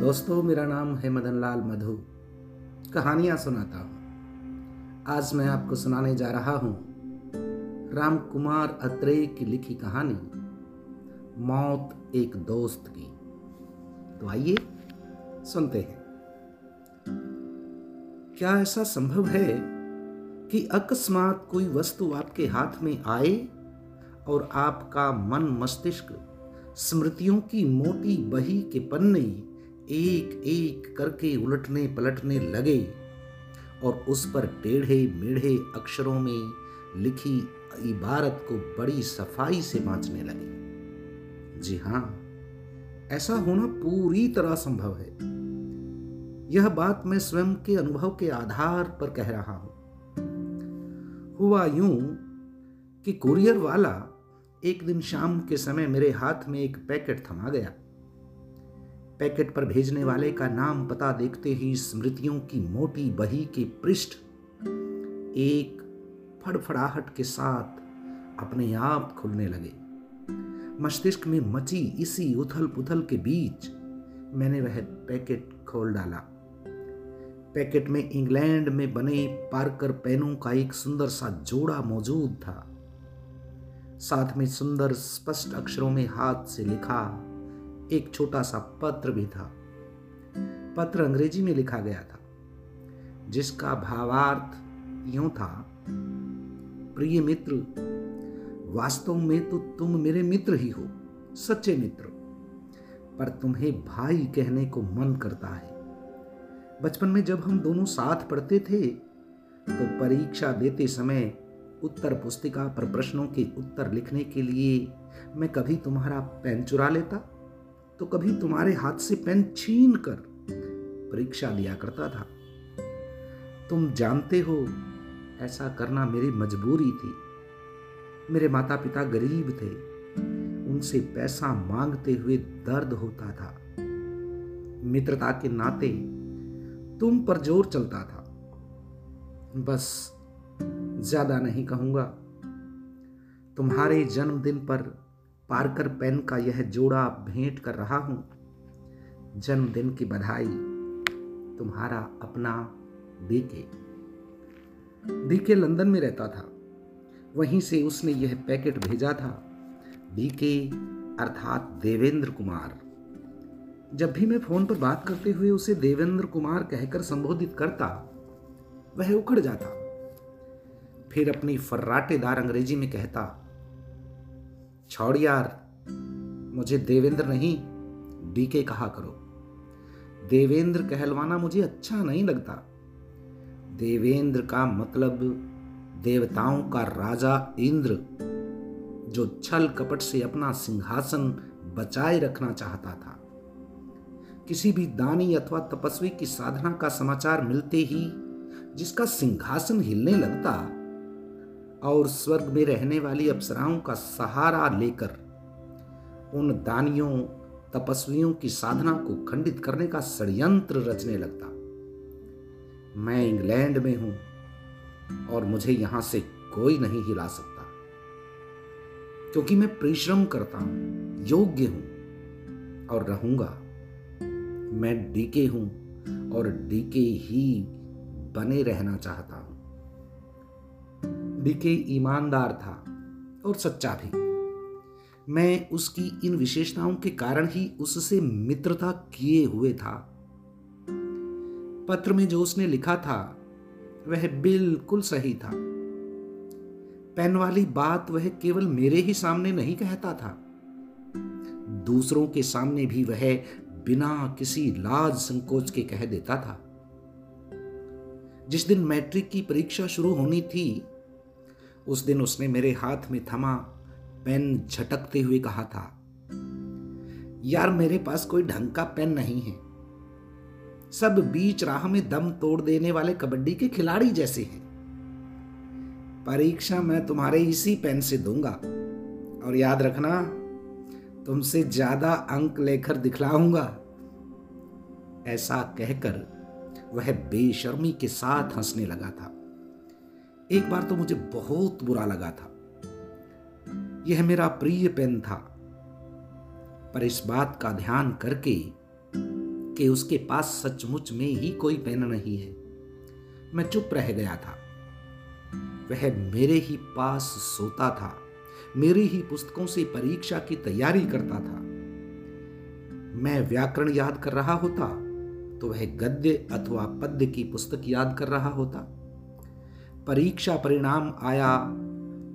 दोस्तों, मेरा नाम है मदन लाल मधु। कहानियाँ सुनाता हूँ। आज मैं आपको सुनाने जा रहा हूँ राम कुमार अत्रेय की लिखी कहानी, मौत एक दोस्त की। तो आइए, सुनते हैं। क्या ऐसा संभव है कि अकस्मात कोई वस्तु आपके हाथ में आए और आपका मन मस्तिष्क स्मृतियों की मोटी बही के पन्ने एक एक करके उलटने पलटने लगे और उस पर टेढ़े मेढ़े अक्षरों में लिखी इबारत को बड़ी सफ़ाई से बांचने लगे। जी हाँ, ऐसा होना पूरी तरह संभव है। यह बात मैं स्वयं के अनुभव के आधार पर कह रहा हूँ। हुआ यूँ कि कुरियर वाला एक दिन शाम के समय मेरे हाथ में एक पैकेट थमा गया। पैकेट पर भेजने वाले का नाम पता देखते ही स्मृतियों की मोटी बही के पृष्ठ एक फड़फड़ाहट के साथ अपने आप खुलने लगे। मस्तिष्क में मची इसी उथल पुथल के बीच मैंने वह पैकेट खोल डाला। पैकेट में इंग्लैंड में बने पार्कर पेनों का एक सुंदर सा जोड़ा मौजूद था। साथ में सुंदर स्पष्ट अक्षरों में हाथ से लिखा एक छोटा सा पत्र भी था। पत्र अंग्रेज़ी में लिखा गया था, जिसका भावार्थ यूँ था, प्रिय मित्र, वास्तव में तो तुम मेरे मित्र ही हो, सच्चे मित्र, पर तुम्हें भाई कहने को मन करता है। बचपन में जब हम दोनों साथ पढ़ते थे तो परीक्षा देते समय उत्तर पुस्तिका पर प्रश्नों के उत्तर लिखने के लिए मैं कभी तुम्हारा पेन चुरा लेता तो कभी तुम्हारे हाथ से पेन छीन कर परीक्षा दिया करता था। तुम जानते हो, ऐसा करना मेरी मजबूरी थी। मेरे माता पिता गरीब थे। उनसे पैसा मांगते हुए दर्द होता था। मित्रता के नाते तुम पर ज़ोर चलता था। बस, ज़्यादा नहीं कहूँगा। तुम्हारे जन्मदिन पर पार्कर पेन का यह जोड़ा भेंट कर रहा हूँ। जन्मदिन की बधाई तुम्हारा अपना डीके। डीके लंदन में रहता था। वहीं से उसने यह पैकेट भेजा था, डीके अर्थात देवेंद्र कुमार। जब भी मैं फ़ोन पर बात करते हुए उसे देवेंद्र कुमार कहकर संबोधित करता, वह उखड़ जाता। फिर अपनी फर्राटेदार अंग्रेज़ी में कहता छोड़ यार, मुझे देवेंद्र नहीं, डीके कहा करो। देवेंद्र कहलवाना मुझे अच्छा नहीं लगता। देवेंद्र का मतलब देवताओं का राजा इंद्र, जो छल कपट से अपना सिंहासन बचाए रखना चाहता था। किसी भी दानी अथवा तपस्वी की साधना का समाचार मिलते ही, जिसका सिंहासन हिलने लगता और स्वर्ग में रहने वाली अप्सराओं का सहारा लेकर उन दानियों, तपस्वियों की साधना को खंडित करने का षड्यंत्र रचने लगता। मैं इंग्लैंड में हूँ और मुझे यहाँ से कोई नहीं हिला सकता। क्योंकि मैं परिश्रम करता हूँ, योग्य हूँ और रहूँगा। मैं डीके हूँ और डीके ही बने रहना चाहता हूँ। बीके ईमानदार था और सच्चा भी। मैं उसकी इन विशेषताओं के कारण ही उससे मित्रता किए हुए था। पत्र में जो उसने लिखा था, वह बिल्कुल सही था। पेन वाली बात वह केवल मेरे ही सामने नहीं कहता था। दूसरों के सामने भी वह बिना किसी लाज संकोच के कह देता था। जिस दिन मैट्रिक की परीक्षा शुरू होनी थी उस दिन उसने मेरे हाथ में थमा, पेन झटकते हुए कहा था, यार, मेरे पास कोई ढंग का पेन नहीं है। सब बीच राह में दम तोड़ देने वाले कबड्डी के खिलाड़ी जैसे हैं। परीक्षा मैं तुम्हारे इसी पेन से दूँगा। और याद रखना, तुमसे ज़्यादा अंक लेकर दिखलाऊँगा। ऐसा कहकर वह बेशर्मी के साथ हंसने लगा था। एक बार तो मुझे बहुत बुरा लगा था। यह मेरा प्रिय पेन था। पर इस बात का ध्यान करके कि उसके पास सचमुच में ही कोई पेन नहीं है, मैं चुप रह गया था। वह मेरे ही पास सोता था, मेरी ही पुस्तकों से परीक्षा की तैयारी करता था। मैं व्याकरण याद कर रहा होता तो वह गद्य अथवा पद्य की पुस्तक याद कर रहा होता। परीक्षा परिणाम आया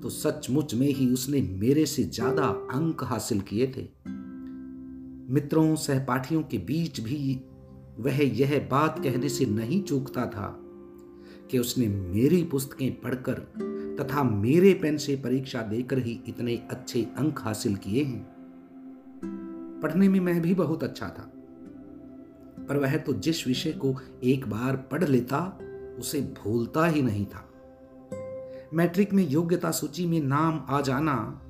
तो सचमुच में ही उसने मेरे से ज़्यादा अंक हासिल किए थे। मित्रों, सहपाठियों के बीच भी वह यह बात कहने से नहीं चूकता था कि उसने मेरी पुस्तकें पढ़कर तथा मेरे पेन से परीक्षा देकर ही इतने अच्छे अंक हासिल किए हैं। पढ़ने में मैं भी बहुत अच्छा था, पर वह तो जिस विषय को एक बार पढ़ लेता, उसे भूलता ही नहीं था। मैट्रिक में योग्यता सूची में नाम आ जाना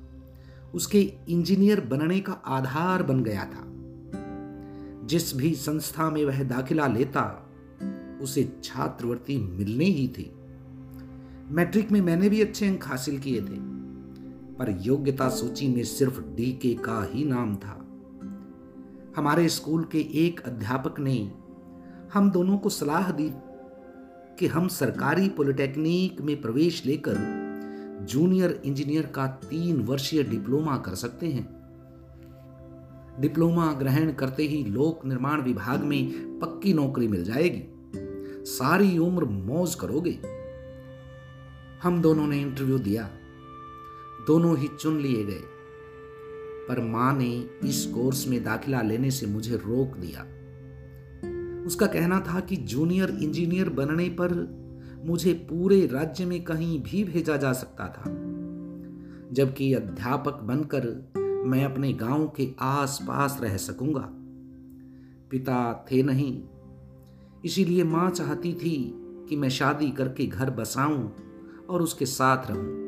उसके इंजीनियर बनने का आधार बन गया था। जिस भी संस्था में वह दाखिला लेता, उसे छात्रवृत्ति मिलनी ही थी। मैट्रिक में मैंने भी अच्छे अंक हासिल किए थे, पर योग्यता सूची में सिर्फ़ डीके का ही नाम था। हमारे स्कूल के एक अध्यापक ने हम दोनों को सलाह दी कि हम सरकारी पॉलिटेक्निक में प्रवेश लेकर जूनियर इंजीनियर का तीन वर्षीय डिप्लोमा कर सकते हैं। डिप्लोमा ग्रहण करते ही लोक निर्माण विभाग में पक्की नौकरी मिल जाएगी। सारी उम्र मौज करोगे। हम दोनों ने इंटरव्यू दिया। दोनों ही चुन लिए गए। पर माँ ने इस कोर्स में दाखिला लेने से मुझे रोक दिया। उसका कहना था कि जूनियर इंजीनियर बनने पर मुझे पूरे राज्य में कहीं भी भेजा जा सकता था। जबकि अध्यापक बनकर मैं अपने गाँव के आस पास रह सकूँगा। पिता थे नहीं, इसीलिए माँ चाहती थी कि मैं शादी करके घर बसाऊं और उसके साथ रहूँ।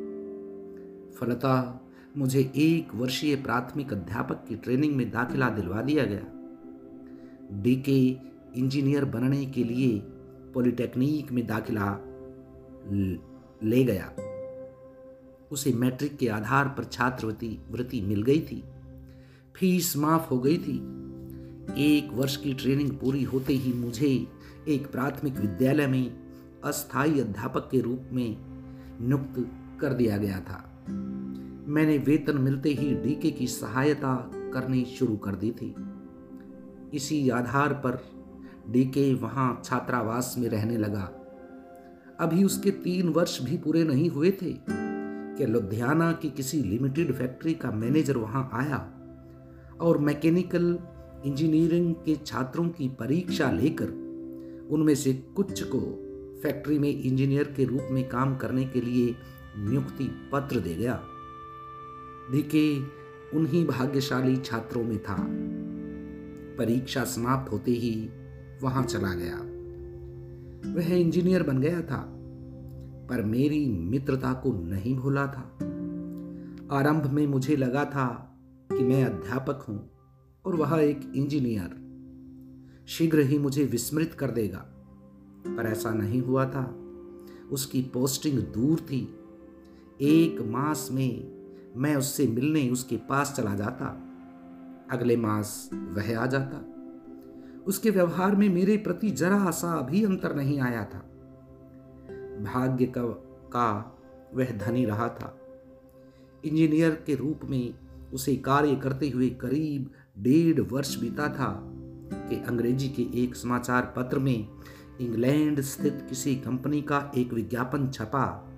फलता मुझे एक वर्षीय प्राथमिक अध्यापक की ट्रेनिंग में दाखिला दिलवा दिया गया। डीके इंजीनियर बनने के लिए पॉलिटेक्निक में दाखिला ले गया। उसे मैट्रिक के आधार पर छात्रवृत्ति, वृत्ति मिल गई थी। फ़ीस माफ़ हो गई थी। एक वर्ष की ट्रेनिंग पूरी होते ही मुझे एक प्राथमिक विद्यालय में अस्थायी अध्यापक के रूप में नियुक्त कर दिया गया था। मैंने वेतन मिलते ही डीके की सहायता करनी शुरू कर दी थी। इसी आधार पर डीके वहाँ छात्रावास में रहने लगा। अभी उसके तीन वर्ष भी पूरे नहीं हुए थे कि लुधियाना की किसी लिमिटेड फैक्ट्री का मैनेजर वहाँ आया और मैकेनिकल इंजीनियरिंग के छात्रों की परीक्षा लेकर उनमें से कुछ को फैक्ट्री में इंजीनियर के रूप में काम करने के लिए नियुक्ति पत्र दे गया। डीके उन्हीं भाग्यशाली छात्रों में था। परीक्षा समाप्त होते ही वहाँ चला गया। वह इंजीनियर बन गया था, पर मेरी मित्रता को नहीं भूला था। आरंभ में मुझे लगा था कि मैं अध्यापक हूँ और वह एक इंजीनियर। शीघ्र ही मुझे विस्मृत कर देगा, पर ऐसा नहीं हुआ था। उसकी पोस्टिंग दूर थी। एक मास में मैं उससे मिलने उसके पास चला जाता। अगले मास वह आ जाता। उसके व्यवहार में मेरे प्रति जरा सा भी अंतर नहीं आया था। भाग्य का, का वह धनी रहा था। इंजीनियर के रूप में उसे कार्य करते हुए करीब डेढ़ वर्ष बीता था कि अंग्रेज़ी के एक समाचार पत्र में इंग्लैंड स्थित किसी कंपनी का एक विज्ञापन छपा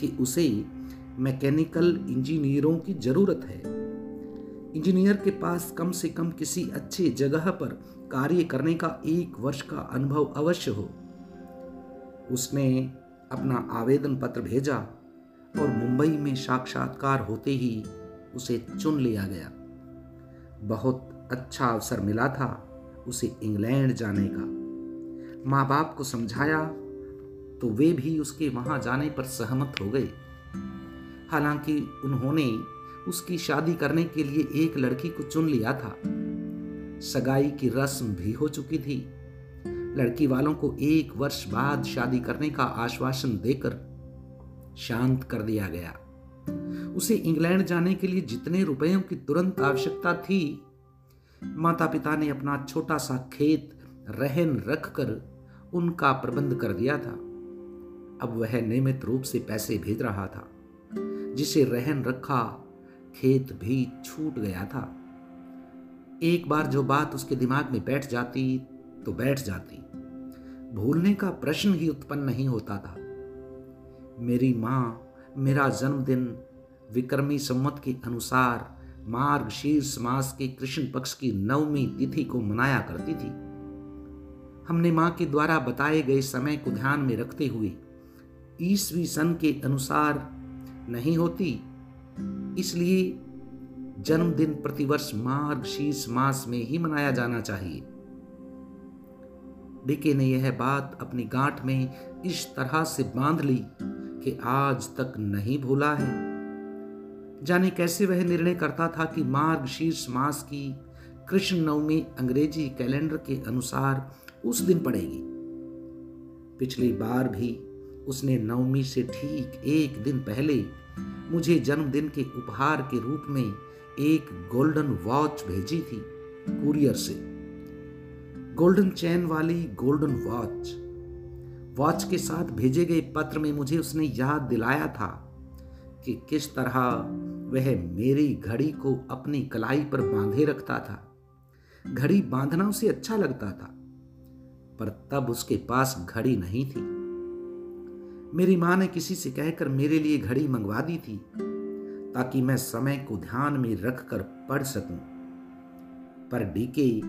कि उसे मैकेनिकल इंजीनियरों की ज़रूरत है। इंजीनियर के पास कम से कम किसी अच्छी जगह पर कार्य करने का एक वर्ष का अनुभव अवश्य हो। उसने अपना आवेदन पत्र भेजा और मुंबई में साक्षात्कार होते ही उसे चुन लिया गया। बहुत अच्छा अवसर मिला था उसे इंग्लैंड जाने का। माँ बाप को समझाया तो वे भी उसके वहाँ जाने पर सहमत हो गए। हालाँकि उन्होंने उसकी शादी करने के लिए एक लड़की को चुन लिया था। सगाई की रस्म भी हो चुकी थी। लड़की वालों को एक वर्ष बाद शादी करने का आश्वासन देकर शांत कर दिया गया। उसे इंग्लैंड जाने के लिए जितने रुपयों की तुरंत आवश्यकता थी माता पिता ने अपना छोटा सा खेत रहन रखकर उनका प्रबंध कर दिया था। अब वह नियमित रूप से पैसे भेज रहा था, जिसे रहन रखा खेत भी छूट गया था। एक बार जो बात उसके दिमाग में बैठ जाती तो बैठ जाती। भूलने का प्रश्न ही उत्पन्न नहीं होता था। मेरी माँ, मेरा जन्मदिन, विक्रमी सम्मत के अनुसार मार्ग शीर्ष मास के कृष्ण पक्ष की नवमी तिथि को मनाया करती थी। हमने माँ के द्वारा बताए गए समय को ध्यान में रखते हुए ईसवी सन के अनुसार नहीं होती, इसलिए जन्मदिन प्रतिवर्ष मार्ग शीर्ष मास में ही मनाया जाना चाहिए। डीके ने यह बात अपनी गांठ में इस तरह से बाँध ली कि आज तक नहीं भूला है। जाने कैसे वह निर्णय करता था कि मार्ग शीर्ष मास की कृष्ण नवमी अंग्रेज़ी कैलेंडर के अनुसार उस दिन पड़ेगी। पिछली बार भी उसने नवमी से ठीक एक दिन पहले मुझे जन्मदिन के उपहार के रूप में एक गोल्डन वॉच भेजी थी कुरियर से। गोल्डन चैन वाली गोल्डन वॉच वॉच के साथ भेजे गए पत्र में मुझे उसने याद दिलाया था कि किस तरह वह मेरी घड़ी को अपनी कलाई पर बांधे रखता था। घड़ी बांधना उसे अच्छा लगता था, पर तब उसके पास घड़ी नहीं थी। मेरी माँ ने किसी से कहकर मेरे लिए घड़ी मंगवा दी थी। ताकि मैं समय को ध्यान में रखकर पढ़ सकूँ। पर डीके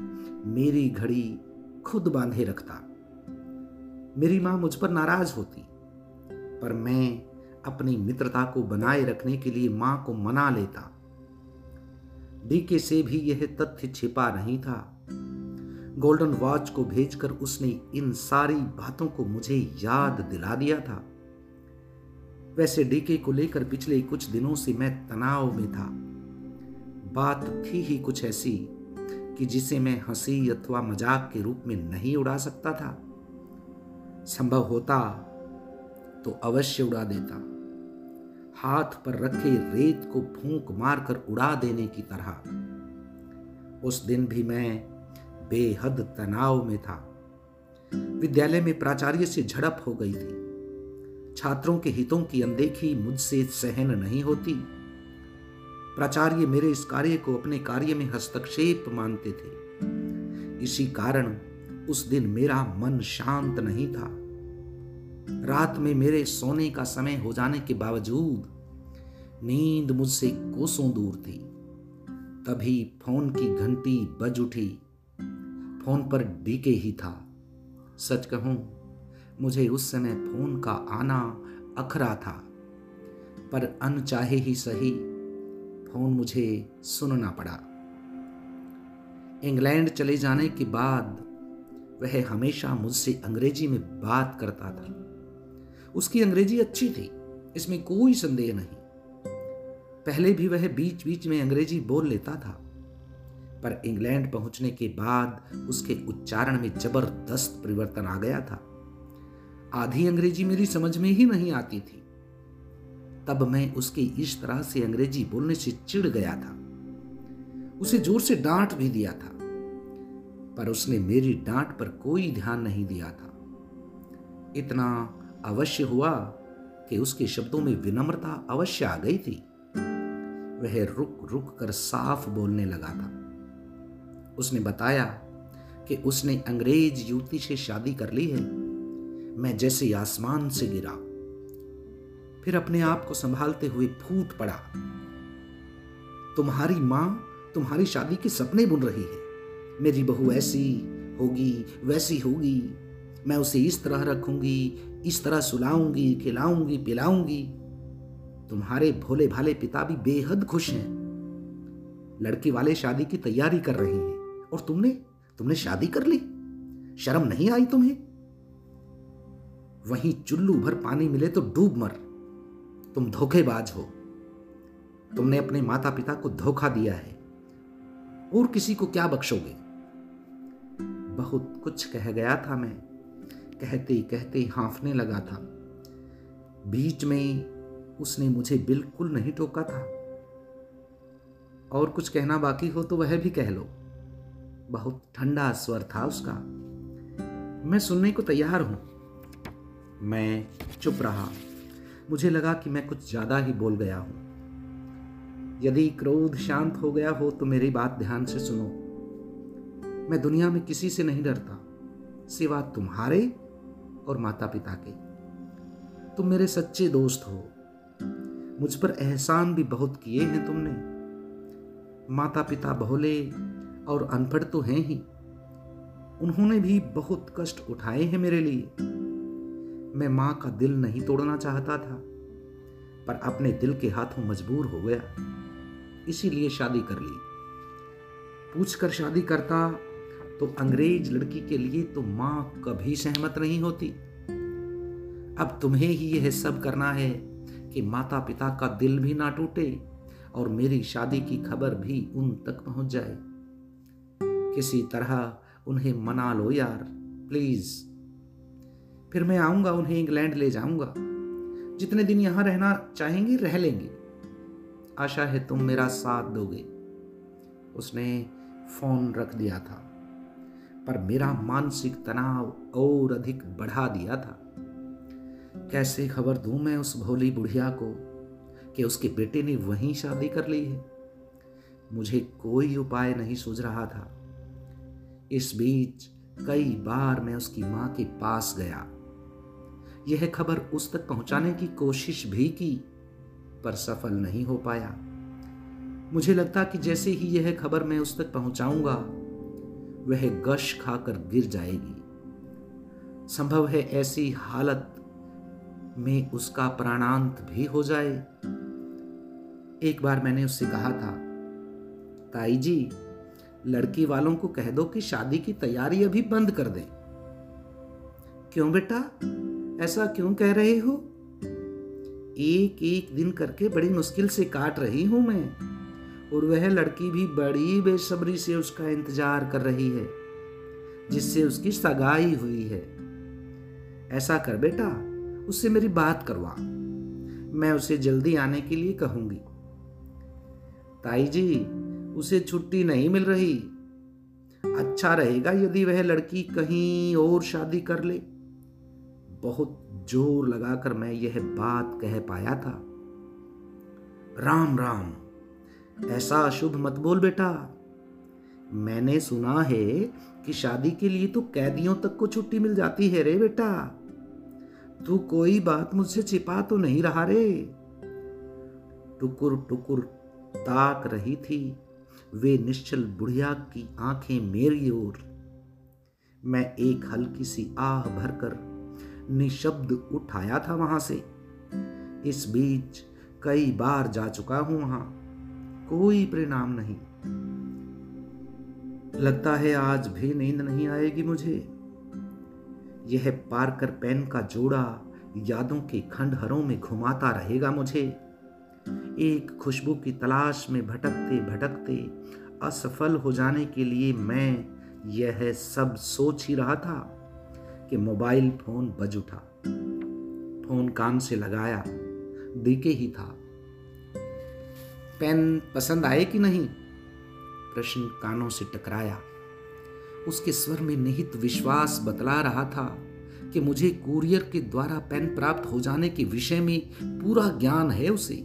मेरी घड़ी खुद बांधे रखता। मेरी माँ मुझ पर नाराज़ होती, पर मैं अपनी मित्रता को बनाए रखने के लिए माँ को मना लेता। डीके से भी यह तथ्य छिपा नहीं था। गोल्डन वॉच को भेजकर उसने इन सारी बातों को मुझे याद दिला दिया था। वैसे डीके को लेकर पिछले कुछ दिनों से मैं तनाव में था। बात थी ही कुछ ऐसी कि जिसे मैं हँसी अथवा मज़ाक के रूप में नहीं उड़ा सकता था। संभव होता तो अवश्य उड़ा देता। हाथ पर रखे रेत को फूंक मारकर उड़ा देने की तरह। उस दिन भी मैं बेहद तनाव में था। विद्यालय में प्राचार्य से झड़प हो गई थी। छात्रों के हितों की अनदेखी मुझसे सहन नहीं होती। प्राचार्य मेरे इस कार्य को अपने कार्य में हस्तक्षेप मानते थे। इसी कारण उस दिन मेरा मन शांत नहीं था। रात में मेरे सोने का समय हो जाने के बावजूद नींद मुझसे कोसों दूर थी। तभी फ़ोन की घंटी बज उठी। फ़ोन पर डीके ही था। सच कहूँ मुझे उस समय फ़ोन का आना अखरा था। पर अनचाहे ही सही फ़ोन मुझे सुनना पड़ा। इंग्लैंड चले जाने के बाद वह हमेशा मुझसे अंग्रेज़ी में बात करता था। उसकी अंग्रेज़ी अच्छी थी, इसमें कोई संदेह नहीं। पहले भी वह बीच बीच में अंग्रेज़ी बोल लेता था, पर इंग्लैंड पहुँचने के बाद उसके उच्चारण में ज़बरदस्त परिवर्तन आ गया था। आधी अंग्रेज़ी मेरी समझ में ही नहीं आती थी। तब मैं उसके इस तरह से अंग्रेज़ी बोलने से चिढ़ गया था। उसे ज़ोर से डांट भी दिया था, पर उसने मेरी डांट पर कोई ध्यान नहीं दिया था। इतना अवश्य हुआ कि उसके शब्दों में विनम्रता अवश्य आ गई थी। वह रुक रुक कर साफ़ बोलने लगा था। उसने बताया कि उसने अंग्रेज़ युवती से शादी कर ली है। मैं जैसे आसमान से गिरा, फिर अपने आप को संभालते हुए फूट पड़ा। तुम्हारी माँ तुम्हारी शादी के सपने बुन रही है। मेरी बहू ऐसी होगी, वैसी होगी। मैं उसे इस तरह रखूँगी, इस तरह सुलाऊँगी, खिलाऊँगी, पिलाऊँगी। तुम्हारे भोले भाले पिता भी बेहद खुश हैं। लड़की वाले शादी की तैयारी कर रहे हैं। और तुमने तुमने शादी कर ली? शर्म नहीं आई तुम्हें? वहीं चुल्लू भर पानी मिले तो डूब मर। तुम धोखेबाज हो। तुमने अपने माता पिता को धोखा दिया है। और किसी को क्या बख्शोगे? बहुत कुछ कह गया था मैं। कहते कहते हाफने लगा था। बीच में उसने मुझे बिल्कुल नहीं टोका था। और कुछ कहना बाकी हो तो वह भी कह लो। बहुत ठंडा स्वर था उसका। मैं सुनने को तैयार हूँ। मैं चुप रहा। मुझे लगा कि मैं कुछ ज़्यादा ही बोल गया हूँ। यदि क्रोध शांत हो गया हो तो मेरी बात ध्यान से सुनो। मैं दुनिया में किसी से नहीं डरता, सिवा तुम्हारे और माता पिता के। तुम मेरे सच्चे दोस्त हो। मुझ पर एहसान भी बहुत किए हैं तुमने। माता पिता भोले और अनपढ़ तो हैं ही। उन्होंने भी बहुत कष्ट उठाए हैं मेरे लिए। मैं माँ का दिल नहीं तोड़ना चाहता था, पर अपने दिल के हाथों मजबूर हो गया। इसीलिए शादी कर ली। पूछकर शादी करता तो अंग्रेज़ लड़की के लिए तो माँ कभी सहमत नहीं होती। अब तुम्हें ही यह सब करना है कि माता पिता का दिल भी ना टूटे और मेरी शादी की खबर भी उन तक पहुँच जाए। किसी तरह उन्हें मना लो यार, प्लीज़। फिर मैं आऊँगा, उन्हें इंग्लैंड ले जाऊँगा। जितने दिन यहाँ रहना चाहेंगी, रह लेंगे। आशा है तुम मेरा साथ दोगे। उसने फ़ोन रख दिया था, पर मेरा मानसिक तनाव और अधिक बढ़ा दिया था। कैसे खबर दूँ मैं उस भोली बुढ़िया को कि उसके बेटे ने वहीं शादी कर ली है? मुझे कोई उपाय नहीं सूझ रहा था। इस बीच कई बार मैं उसकी माँ के पास गया। यह खबर उस तक पहुँचाने की कोशिश भी की, पर सफल नहीं हो पाया। मुझे लगता कि जैसे ही यह खबर मैं उस तक पहुंचाऊँगा, वह गश खाकर गिर जाएगी। संभव है ऐसी हालत में उसका प्राणांत भी हो जाए। एक बार मैंने उससे कहा था, ताई जी, लड़की वालों को कह दो कि शादी की तैयारी अभी बंद कर दें। क्यों बेटा? ऐसा क्यों कह रहे हो? एक एक दिन करके बड़ी मुश्किल से काट रही हूँ मैं। और वह लड़की भी बड़ी बेसब्री से उसका इंतज़ार कर रही है, जिससे उसकी सगाई हुई है। ऐसा कर बेटा, उससे मेरी बात करवा। मैं उसे जल्दी आने के लिए कहूँगी। ताई जी, उसे छुट्टी नहीं मिल रही। अच्छा रहेगा यदि वह लड़की कहीं और शादी कर ले। बहुत ज़ोर लगाकर मैं यह बात कह पाया था। राम राम, ऐसा अशुभ मत बोल बेटा। मैंने सुना है कि शादी के लिए तो कैदियों तक को छुट्टी मिल जाती है रे बेटा। तू कोई बात मुझसे छिपा तो नहीं रहा रे। टुकुर टुकुर ताक रही थी। वे निश्चल बुढ़िया की आँखें मेरी ओर। मैं एक हल्की सी आह भरकर निशब्द उठाया था वहाँ से। इस बीच कई बार जा चुका हूँ वहाँ। कोई परिणाम नहीं। लगता है आज भी नींद नहीं आएगी मुझे। यह पारकर पेन का जोड़ा यादों के खंडहरों में घुमाता रहेगा मुझे। एक खुशबू की तलाश में भटकते भटकते असफल हो जाने के लिए मैं यह सब सोच ही रहा था। कि मोबाइल फ़ोन बज उठा। फ़ोन कान से लगाया डीके ही था। पेन पसंद आए कि नहीं? प्रश्न कानों से टकराया। उसके स्वर में निहित विश्वास बतला रहा था कि मुझे कुरियर के द्वारा पेन प्राप्त हो जाने के विषय में पूरा ज्ञान है उसे।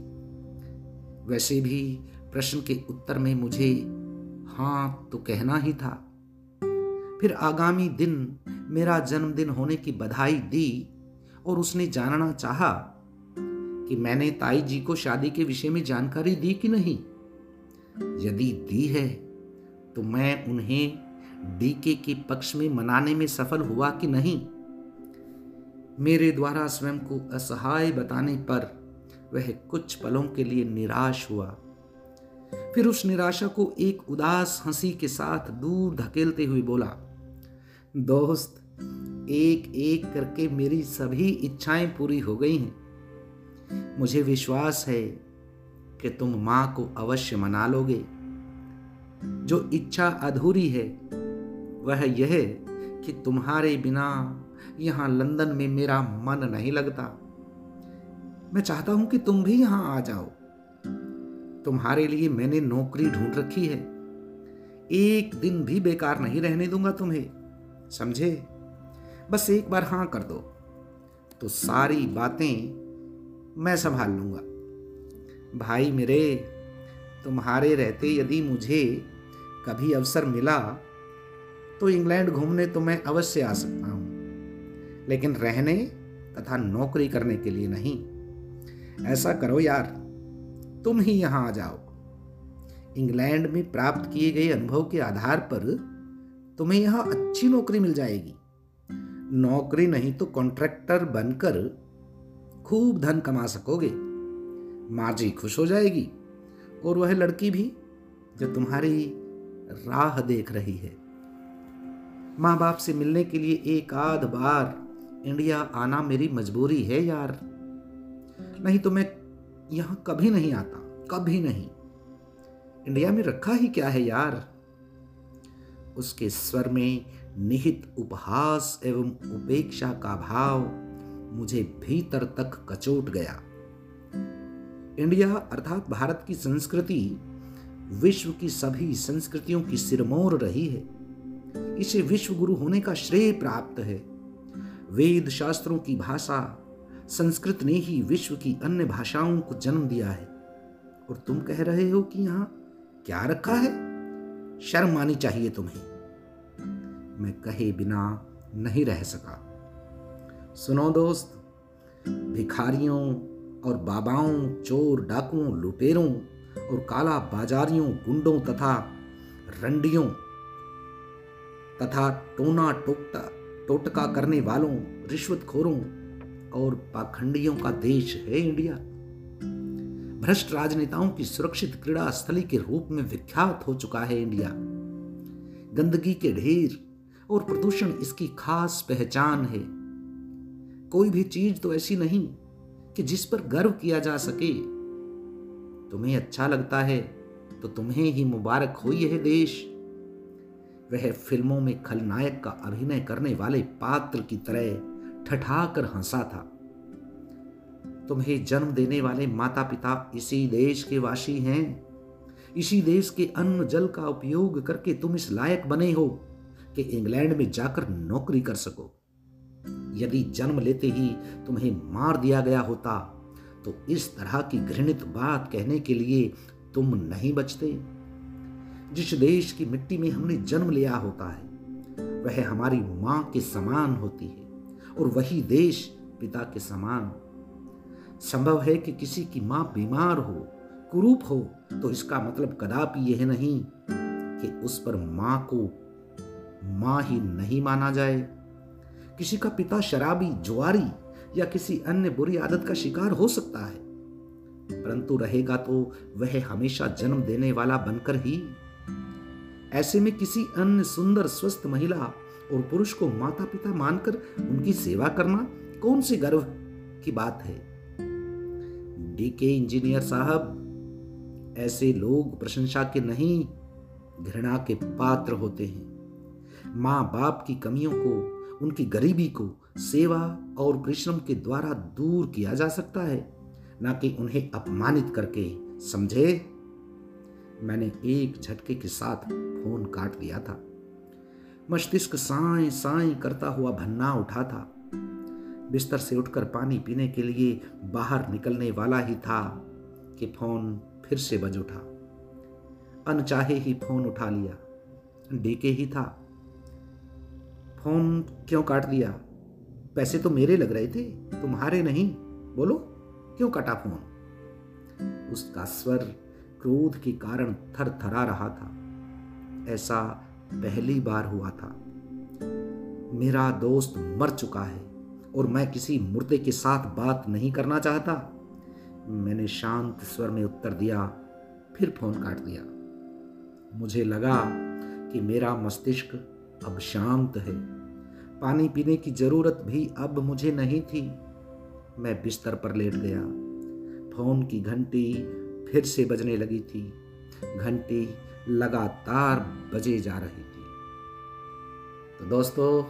वैसे भी प्रश्न के उत्तर में मुझे, हाँ तो कहना ही था। फिर आगामी दिन मेरा जन्मदिन होने की बधाई दी और उसने जानना चाहा कि मैंने ताई जी को शादी के विषय में जानकारी दी कि नहीं। यदि दी है तो मैं उन्हें डीके के पक्ष में मनाने में सफल हुआ कि नहीं? मेरे द्वारा स्वयं को असहाय बताने पर वह कुछ पलों के लिए निराश हुआ। फिर उस निराशा को एक उदास हँसी के साथ दूर धकेलते हुए बोला दोस्त, एक एक करके मेरी सभी इच्छाएँ पूरी हो गई हैं। मुझे विश्वास है कि तुम माँ को अवश्य मना लोगे। जो इच्छा अधूरी है, वह यह कि तुम्हारे बिना यहाँ लंदन में मेरा मन नहीं लगता। मैं चाहता हूँ कि तुम भी यहाँ आ जाओ। तुम्हारे लिए मैंने नौकरी ढूंढ रखी है। एक दिन भी बेकार नहीं रहने दूँगा तुम्हें। समझे? बस एक बार हाँ कर दो। तो सारी बातें मैं संभाल लूँगा। भाई मेरे, तुम्हारे रहते यदि मुझे कभी अवसर मिला तो इंग्लैंड घूमने तो मैं अवश्य आ सकता हूँ। लेकिन रहने तथा नौकरी करने के लिए नहीं। ऐसा करो यार, तुम ही यहाँ आ जाओ। इंग्लैंड में प्राप्त किए गए अनुभव के आधार पर तुम्हें यहाँ अच्छी नौकरी मिल जाएगी। नौकरी नहीं तो कॉन्ट्रैक्टर बनकर खूब धन कमा सकोगे। माँ जी खुश हो जाएगी और वह लड़की भी जो तुम्हारी राह देख रही है। माँ बाप से मिलने के लिए एक आध बार इंडिया आना मेरी मजबूरी है यार। नहीं तो मैं यहाँ कभी नहीं आता, कभी नहीं। इंडिया में रखा ही क्या है यार? उसके स्वर में निहित उपहास एवं उपेक्षा का भाव मुझे भीतर तक कचोट गया। इंडिया अर्थात भारत की संस्कृति विश्व की सभी संस्कृतियों की सिरमौर रही है। इसे विश्व गुरु होने का श्रेय प्राप्त है। वेद शास्त्रों की भाषा, संस्कृत ने ही विश्व की अन्य भाषाओं को जन्म दिया है। और तुम कह रहे हो कि यहाँ क्या रखा है? शर्म आनी चाहिए तुम्हें। मैं कहे बिना नहीं रह सका। सुनो दोस्त, भिखारियों और बाबाओं, चोर डाकुओं, लुटेरों और काला बाजारियों, गुंडों तथा रंडियों तथा टोना टोकता, टोटका करने वालों, रिश्वतखोरों और पाखंडियों का देश है इंडिया। भ्रष्ट राजनेताओं की सुरक्षित क्रीड़ा स्थली के रूप में विख्यात हो चुका है इंडिया। गंदगी के ढेर और प्रदूषण इसकी खास पहचान है। कोई भी चीज़ तो ऐसी नहीं कि जिस पर गर्व किया जा सके। तुम्हें अच्छा लगता है तो तुम्हें ही मुबारक हो यह देश। वह फ़िल्मों में खलनायक का अभिनय करने वाले पात्र की तरह ठठाकर हंसा था। तुम्हें जन्म देने वाले माता पिता इसी देश के वासी हैं। इसी देश के अन्न जल का उपयोग करके तुम इस लायक बने हो। कि इंग्लैंड में जाकर नौकरी कर सको। यदि जन्म लेते ही तुम्हें मार दिया गया होता तो इस तरह की घृणित बात कहने के लिए तुम नहीं बचते। जिस देश की मिट्टी में हमने जन्म लिया होता है, वह हमारी माँ के समान होती है और वही देश पिता के समान। संभव है कि किसी की माँ बीमार हो, कुरूप हो तो इसका मतलब कदापि यह नहीं कि उस पर माँ को माँ ही नहीं माना जाए। किसी का पिता शराबी, जुआरी या किसी अन्य बुरी आदत का शिकार हो सकता है। परंतु रहेगा तो वह हमेशा जन्म देने वाला बनकर ही। ऐसे में किसी अन्य सुंदर, स्वस्थ महिला और पुरुष को माता पिता मानकर उनकी सेवा करना कौन सी गर्व की बात है? डीके इंजीनियर साहब, ऐसे लोग प्रशंसा के नहीं, घृणा के पात्र होते हैं। माँ बाप की कमियों को, उनकी गरीबी को सेवा और परिश्रम के द्वारा दूर किया जा सकता है, ना कि उन्हें अपमानित करके, समझे? मैंने एक झटके के साथ फ़ोन काट दिया था। मस्तिष्क साए साए करता हुआ भन्ना उठा था। बिस्तर से उठकर पानी पीने के लिए बाहर निकलने वाला ही था कि फ़ोन फिर से बज उठा। अनचाहे ही फ़ोन उठा लिया। डीके ही था। फ़ोन क्यों काट दिया? पैसे तो मेरे लग रहे थे, तुम्हारे नहीं। बोलो, क्यों काटा फ़ोन? उसका स्वर क्रोध के कारण थर थरा रहा था। ऐसा पहली बार हुआ था। मेरा दोस्त मर चुका है और मैं किसी मुर्दे के साथ बात नहीं करना चाहता। मैंने शांत स्वर में उत्तर दिया, फिर फ़ोन काट दिया। मुझे लगा कि मेरा मस्तिष्क अब शांत है। पानी पीने की ज़रूरत भी अब मुझे नहीं थी। मैं बिस्तर पर लेट गया। फ़ोन की घंटी फिर से बजने लगी थी। घंटी लगातार बजे जा रही थी। तो दोस्तों,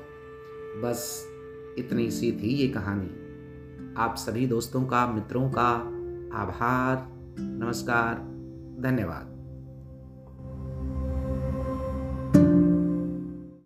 बस इतनी सी थी ये कहानी। आप सभी दोस्तों का, मित्रों का आभार, नमस्कार, धन्यवाद।